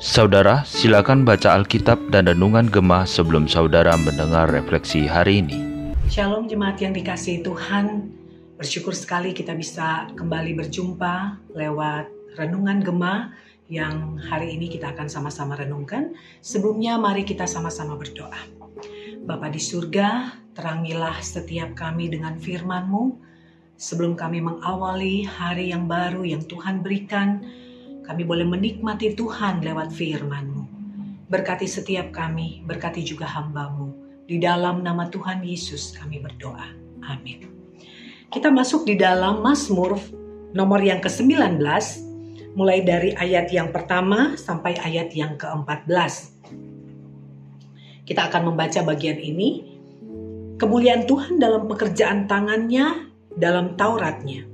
Saudara, silakan baca Alkitab dan Renungan Gemah sebelum saudara mendengar refleksi hari ini. Shalom jemaat yang dikasihi Tuhan, bersyukur sekali kita bisa kembali berjumpa lewat Renungan Gemah yang hari ini kita akan sama-sama renungkan. Sebelumnya mari kita sama-sama berdoa. Bapa di surga, terangilah setiap kami dengan firman-Mu. Sebelum kami mengawali hari yang baru yang Tuhan berikan, kami boleh menikmati Tuhan lewat firman-Mu. Berkati setiap kami, berkati juga hamba-Mu. Di dalam nama Tuhan Yesus kami berdoa. Amin. Kita masuk di dalam Mazmur nomor yang ke-19, mulai dari ayat yang pertama sampai ayat yang ke-14. Kita akan membaca bagian ini. Kemuliaan Tuhan dalam pekerjaan tangannya, dalam Tauratnya.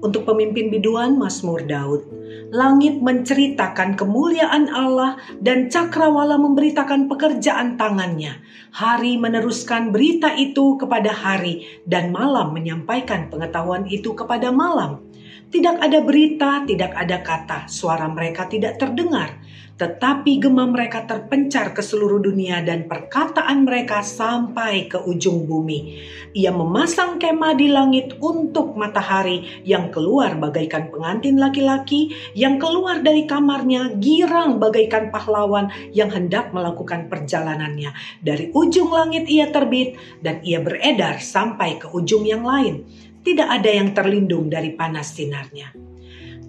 Untuk pemimpin biduan Mazmur Daud, langit menceritakan kemuliaan Allah dan cakrawala memberitakan pekerjaan tangannya. Hari meneruskan berita itu kepada hari dan malam menyampaikan pengetahuan itu kepada malam. Tidak ada berita, tidak ada kata, suara mereka tidak terdengar, tetapi gema mereka terpencar ke seluruh dunia dan perkataan mereka sampai ke ujung bumi. Ia memasang kemah di langit untuk matahari yang keluar bagaikan pengantin laki-laki, yang keluar dari kamarnya girang bagaikan pahlawan yang hendak melakukan perjalanannya. Dari ujung langit ia terbit dan ia beredar sampai ke ujung yang lain tidak ada yang terlindung dari panas sinarnya.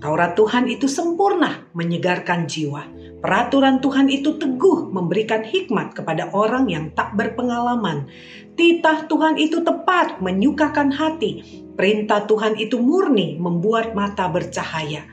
Taurat Tuhan itu sempurna, menyegarkan jiwa. Peraturan Tuhan itu teguh, memberikan hikmat kepada orang yang tak berpengalaman. Titah Tuhan itu tepat, menyukakan hati. Perintah Tuhan itu murni, membuat mata bercahaya.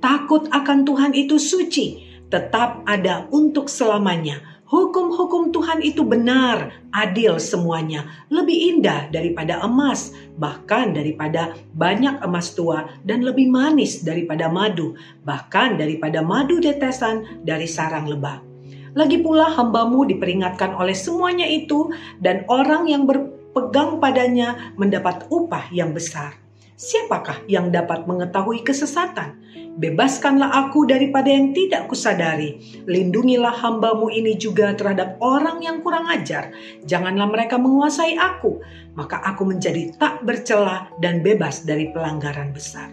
Takut akan Tuhan itu suci, tetap ada untuk selamanya Hukum-hukum Tuhan itu benar, adil semuanya, lebih indah daripada emas, bahkan daripada banyak emas tua, dan lebih manis daripada madu, bahkan daripada madu detesan dari sarang lebah. Lagi pula hambamu diperingatkan oleh semuanya itu, dan orang yang berpegang padanya mendapat upah yang besar. Siapakah yang dapat mengetahui kesesatan? Bebaskanlah aku daripada yang tidak kusadari. Lindungilah hambamu ini juga terhadap orang yang kurang ajar. Janganlah mereka menguasai aku, maka aku menjadi tak bercela dan bebas dari pelanggaran besar.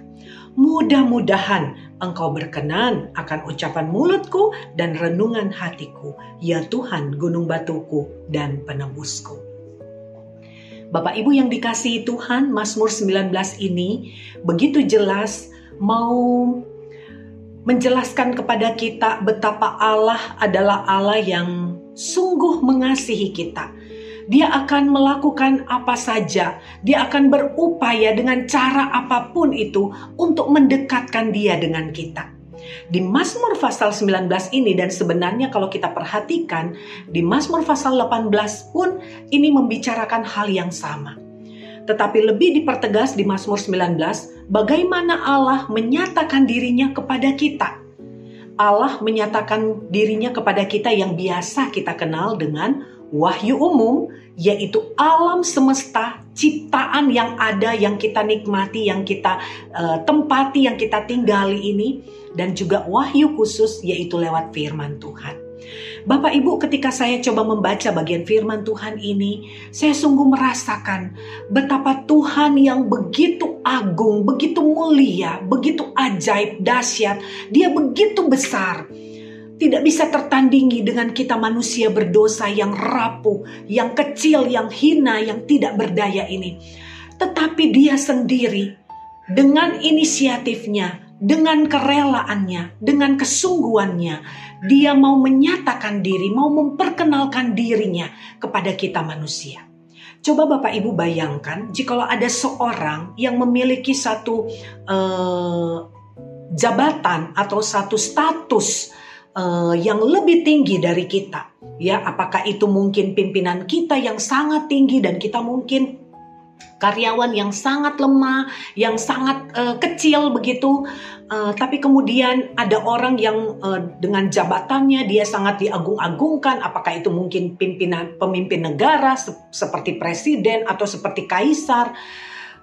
Mudah-mudahan engkau berkenan akan ucapan mulutku dan renungan hatiku, ya Tuhan gunung batuku dan penebusku. Bapak Ibu yang dikasihi Tuhan, Mazmur 19 ini begitu jelas mau menjelaskan kepada kita betapa Allah adalah Allah yang sungguh mengasihi kita. Dia akan melakukan apa saja, dia akan berupaya dengan cara apa pun itu untuk mendekatkan dia dengan kita. Di Mazmur pasal 19 ini dan sebenarnya kalau kita perhatikan di Mazmur pasal 18 pun ini membicarakan hal yang sama. Tetapi lebih dipertegas di Mazmur 19 bagaimana Allah menyatakan dirinya kepada kita. Allah menyatakan dirinya kepada kita yang biasa kita kenal dengan wahyu umum, yaitu alam semesta, ciptaan yang ada, yang kita nikmati, yang kita uh, tempati, yang kita tinggali ini dan juga wahyu khusus yaitu lewat firman Tuhan. Bapak Ibu ketika saya coba membaca bagian firman Tuhan ini, saya sungguh merasakan betapa Tuhan yang begitu agung, begitu mulia, begitu ajaib, dahsyat, dia begitu besar. Tidak bisa tertandingi dengan kita manusia berdosa yang rapuh, yang kecil, yang hina, yang tidak berdaya ini. Tetapi dia sendiri dengan inisiatifnya, dengan kerelaannya, dengan kesungguhannya, dia mau menyatakan diri, mau memperkenalkan dirinya kepada kita manusia. Coba Bapak Ibu bayangkan, jikalau ada seorang yang memiliki satu uh, jabatan atau satu status uh, yang lebih tinggi dari kita, ya, apakah itu mungkin pimpinan kita yang sangat tinggi dan kita mungkin karyawan yang sangat lemah, yang sangat uh, kecil begitu, uh, tapi kemudian ada orang yang uh, dengan jabatannya dia sangat diagung-agungkan, apakah itu mungkin pimpinan pemimpin negara se seperti presiden atau seperti kaisar?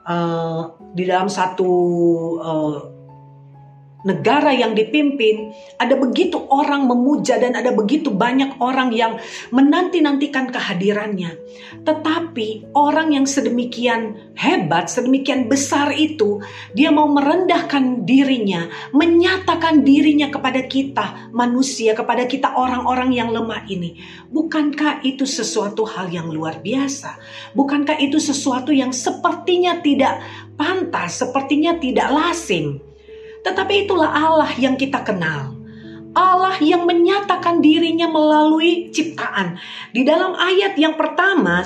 Uh, di dalam satu uh, negara yang dipimpin, ada begitu orang memuja dan ada begitu banyak orang yang menanti-nantikan kehadirannya. Tetapi orang yang sedemikian hebat, sedemikian besar itu, dia mau merendahkan dirinya, menyatakan dirinya kepada kita manusia, kepada kita orang-orang yang lemah ini. Bukankah itu sesuatu hal yang luar biasa? Bukankah itu sesuatu yang sepertinya tidak pantas, sepertinya tidak lazim? Tetapi itulah Allah yang kita kenal. Allah yang menyatakan dirinya melalui ciptaan. Di dalam ayat yang pertama,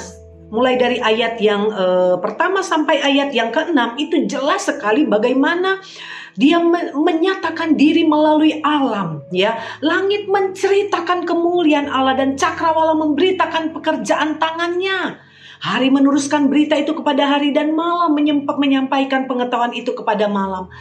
mulai dari ayat yang uh, pertama sampai ayat yang keenam itu jelas sekali bagaimana dia me menyatakan diri melalui alam ya langit menceritakan kemuliaan Allah dan cakrawala memberitakan pekerjaan tangannya hari meneruskan berita itu kepada hari dan malam menyampaikan pengetahuan itu kepada malam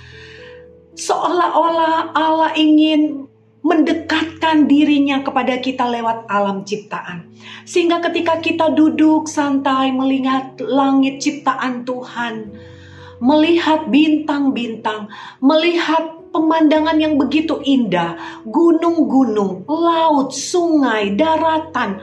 Seolah-olah Allah ingin mendekatkan dirinya kepada kita lewat alam ciptaan. Sehingga ketika kita duduk santai melihat langit ciptaan Tuhan, melihat bintang-bintang, melihat pemandangan yang begitu indah, gunung-gunung, laut, sungai, daratan.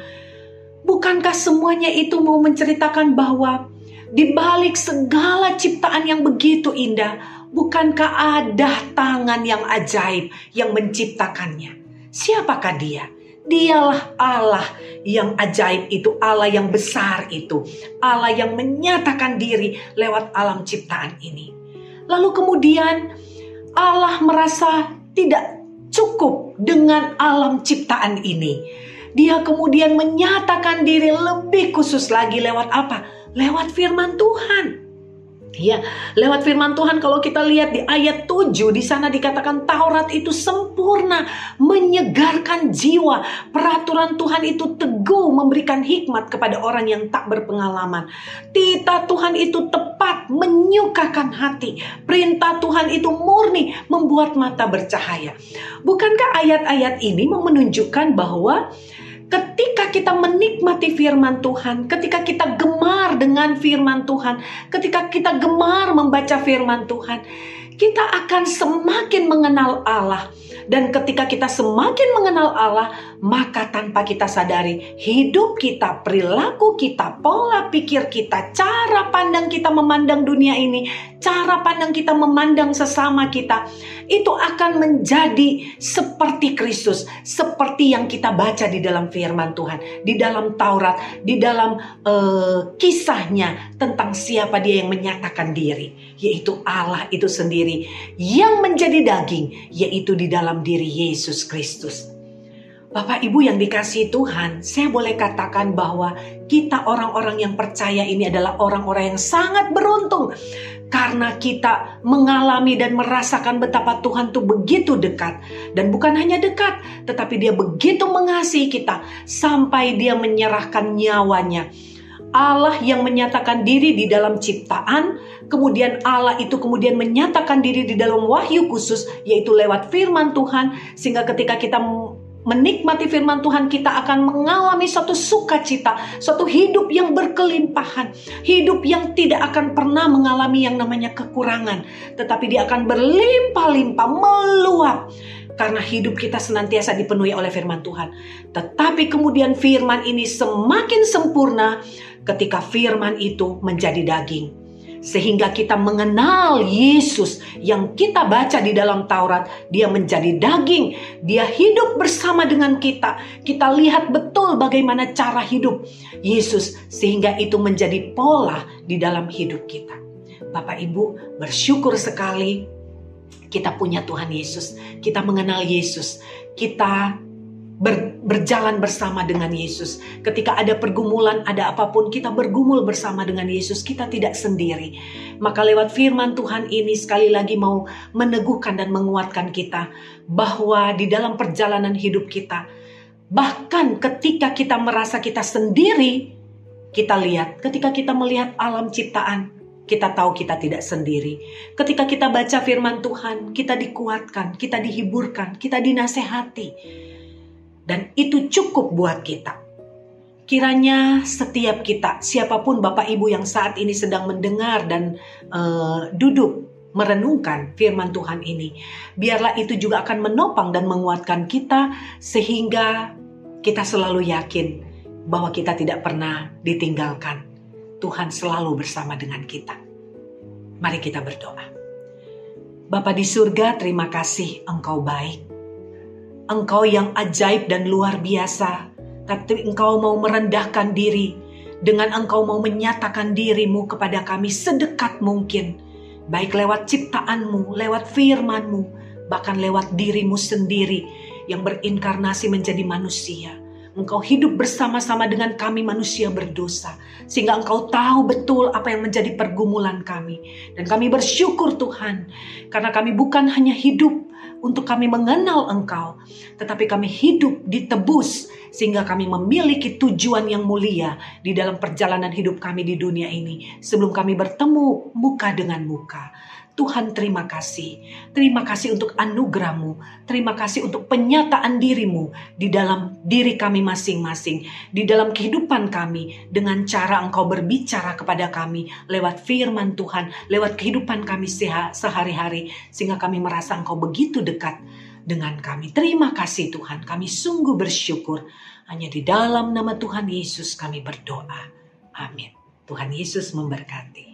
Bukankah semuanya itu mau menceritakan bahwa di balik segala ciptaan yang begitu indah, Bukankah ada tangan yang ajaib yang menciptakannya? Siapakah dia? Dialah Allah yang ajaib itu, Allah yang besar itu, Allah yang menyatakan diri lewat alam ciptaan ini. Lalu kemudian Allah merasa tidak cukup dengan alam ciptaan ini. Dia kemudian menyatakan diri lebih khusus lagi lewat apa? Lewat firman Tuhan. Ya, lewat firman Tuhan kalau kita lihat di ayat 7 di sana dikatakan Taurat itu sempurna, menyegarkan jiwa. Peraturan Tuhan itu teguh memberikan hikmat kepada orang yang tak berpengalaman. Tita Tuhan itu tepat, menyukakan hati. Perintah Tuhan itu murni, membuat mata bercahaya. Bukankah ayat-ayat ini menunjukkan bahwa ketika kita menikmati firman Tuhan, ketika kita gemar dengan firman Tuhan, ketika kita gemar membaca firman Tuhan, kita akan semakin mengenal Allah. Dan ketika kita semakin mengenal Allah, maka tanpa kita sadari, hidup kita, perilaku kita, pola pikir kita, cara pandang kita memandang dunia ini, cara pandang kita memandang sesama kita, itu akan menjadi seperti Kristus, seperti yang kita baca di dalam firman Tuhan, di dalam Taurat, di dalam uh, kisahnya tentang siapa dia yang menyatakan diri, yaitu Allah itu sendiri yang menjadi daging, yaitu di dalam dalam diri Yesus Kristus. Bapak Ibu yang dikasih Tuhan, saya boleh katakan bahwa kita orang-orang yang percaya ini adalah orang-orang yang sangat beruntung. Karena kita mengalami dan merasakan betapa Tuhan itu begitu dekat. Dan bukan hanya dekat, tetapi Dia begitu mengasihi kita. Sampai Dia menyerahkan nyawanya Allah yang menyatakan diri di dalam ciptaan, kemudian Allah itu kemudian menyatakan diri di dalam wahyu khusus, yaitu lewat firman Tuhan, sehingga ketika kita menikmati firman Tuhan, kita akan mengalami suatu sukacita, suatu hidup yang berkelimpahan, hidup yang tidak akan pernah mengalami yang namanya kekurangan, tetapi dia akan berlimpah-limpah, meluap karena hidup kita senantiasa dipenuhi oleh firman Tuhan. Tetapi kemudian firman ini semakin sempurna ketika firman itu menjadi daging. Sehingga kita mengenal Yesus yang kita baca di dalam Taurat. Dia menjadi daging. Dia hidup bersama dengan kita. Kita lihat betul bagaimana cara hidup Yesus. Sehingga itu menjadi pola di dalam hidup kita. Bapak Ibu bersyukur sekali kita punya Tuhan Yesus. Kita mengenal Yesus. Kita ber, berjalan bersama dengan Yesus. Ketika ada pergumulan, ada apa pun, kita bergumul bersama dengan Yesus. Kita tidak sendiri. Maka lewat firman Tuhan ini sekali lagi mau meneguhkan dan menguatkan kita bahwa di dalam perjalanan hidup kita, bahkan ketika kita merasa kita sendiri, kita lihat ketika kita melihat alam ciptaan, kita tahu kita tidak sendiri. Ketika kita baca firman Tuhan, kita dikuatkan, kita dihiburkan, kita dinasehati dan itu cukup buat kita. Kiranya setiap kita, siapa pun Bapak Ibu yang saat ini sedang mendengar dan uh, duduk merenungkan firman Tuhan ini. Biarlah itu juga akan menopang dan menguatkan kita sehingga kita selalu yakin bahwa kita tidak pernah ditinggalkan. Tuhan selalu bersama dengan kita. Mari kita berdoa. Bapa di surga, terima kasih Engkau baik. Engkau yang ajaib dan luar biasa, tapi Engkau mau merendahkan diri dengan Engkau mau menyatakan dirimu kepada kami sedekat mungkin, baik lewat ciptaanmu, lewat firmanmu, bahkan lewat dirimu sendiri yang berinkarnasi menjadi manusia. Engkau hidup bersama-sama dengan kami manusia berdosa. Sehingga engkau tahu betul apa yang menjadi pergumulan kami. Dan kami bersyukur Tuhan. Karena kami bukan hanya hidup untuk kami mengenal engkau. Tetapi kami hidup ditebus. Sehingga kami memiliki tujuan yang mulia di dalam perjalanan hidup kami di dunia ini. Sebelum kami bertemu muka dengan muka. Tuhan terima kasih. Terima kasih untuk anugerahmu. Terima kasih untuk penyataan dirimu di dalam diri kami masing-masing. Di dalam kehidupan kami dengan cara engkau berbicara kepada kami lewat firman Tuhan. Lewat kehidupan kami sehari-hari. Sehingga kami merasa engkau begitu dekat dengan kami. Terima kasih Tuhan. Kami sungguh bersyukur. Hanya di dalam nama Tuhan Yesus kami berdoa. Amin. Tuhan Yesus memberkati.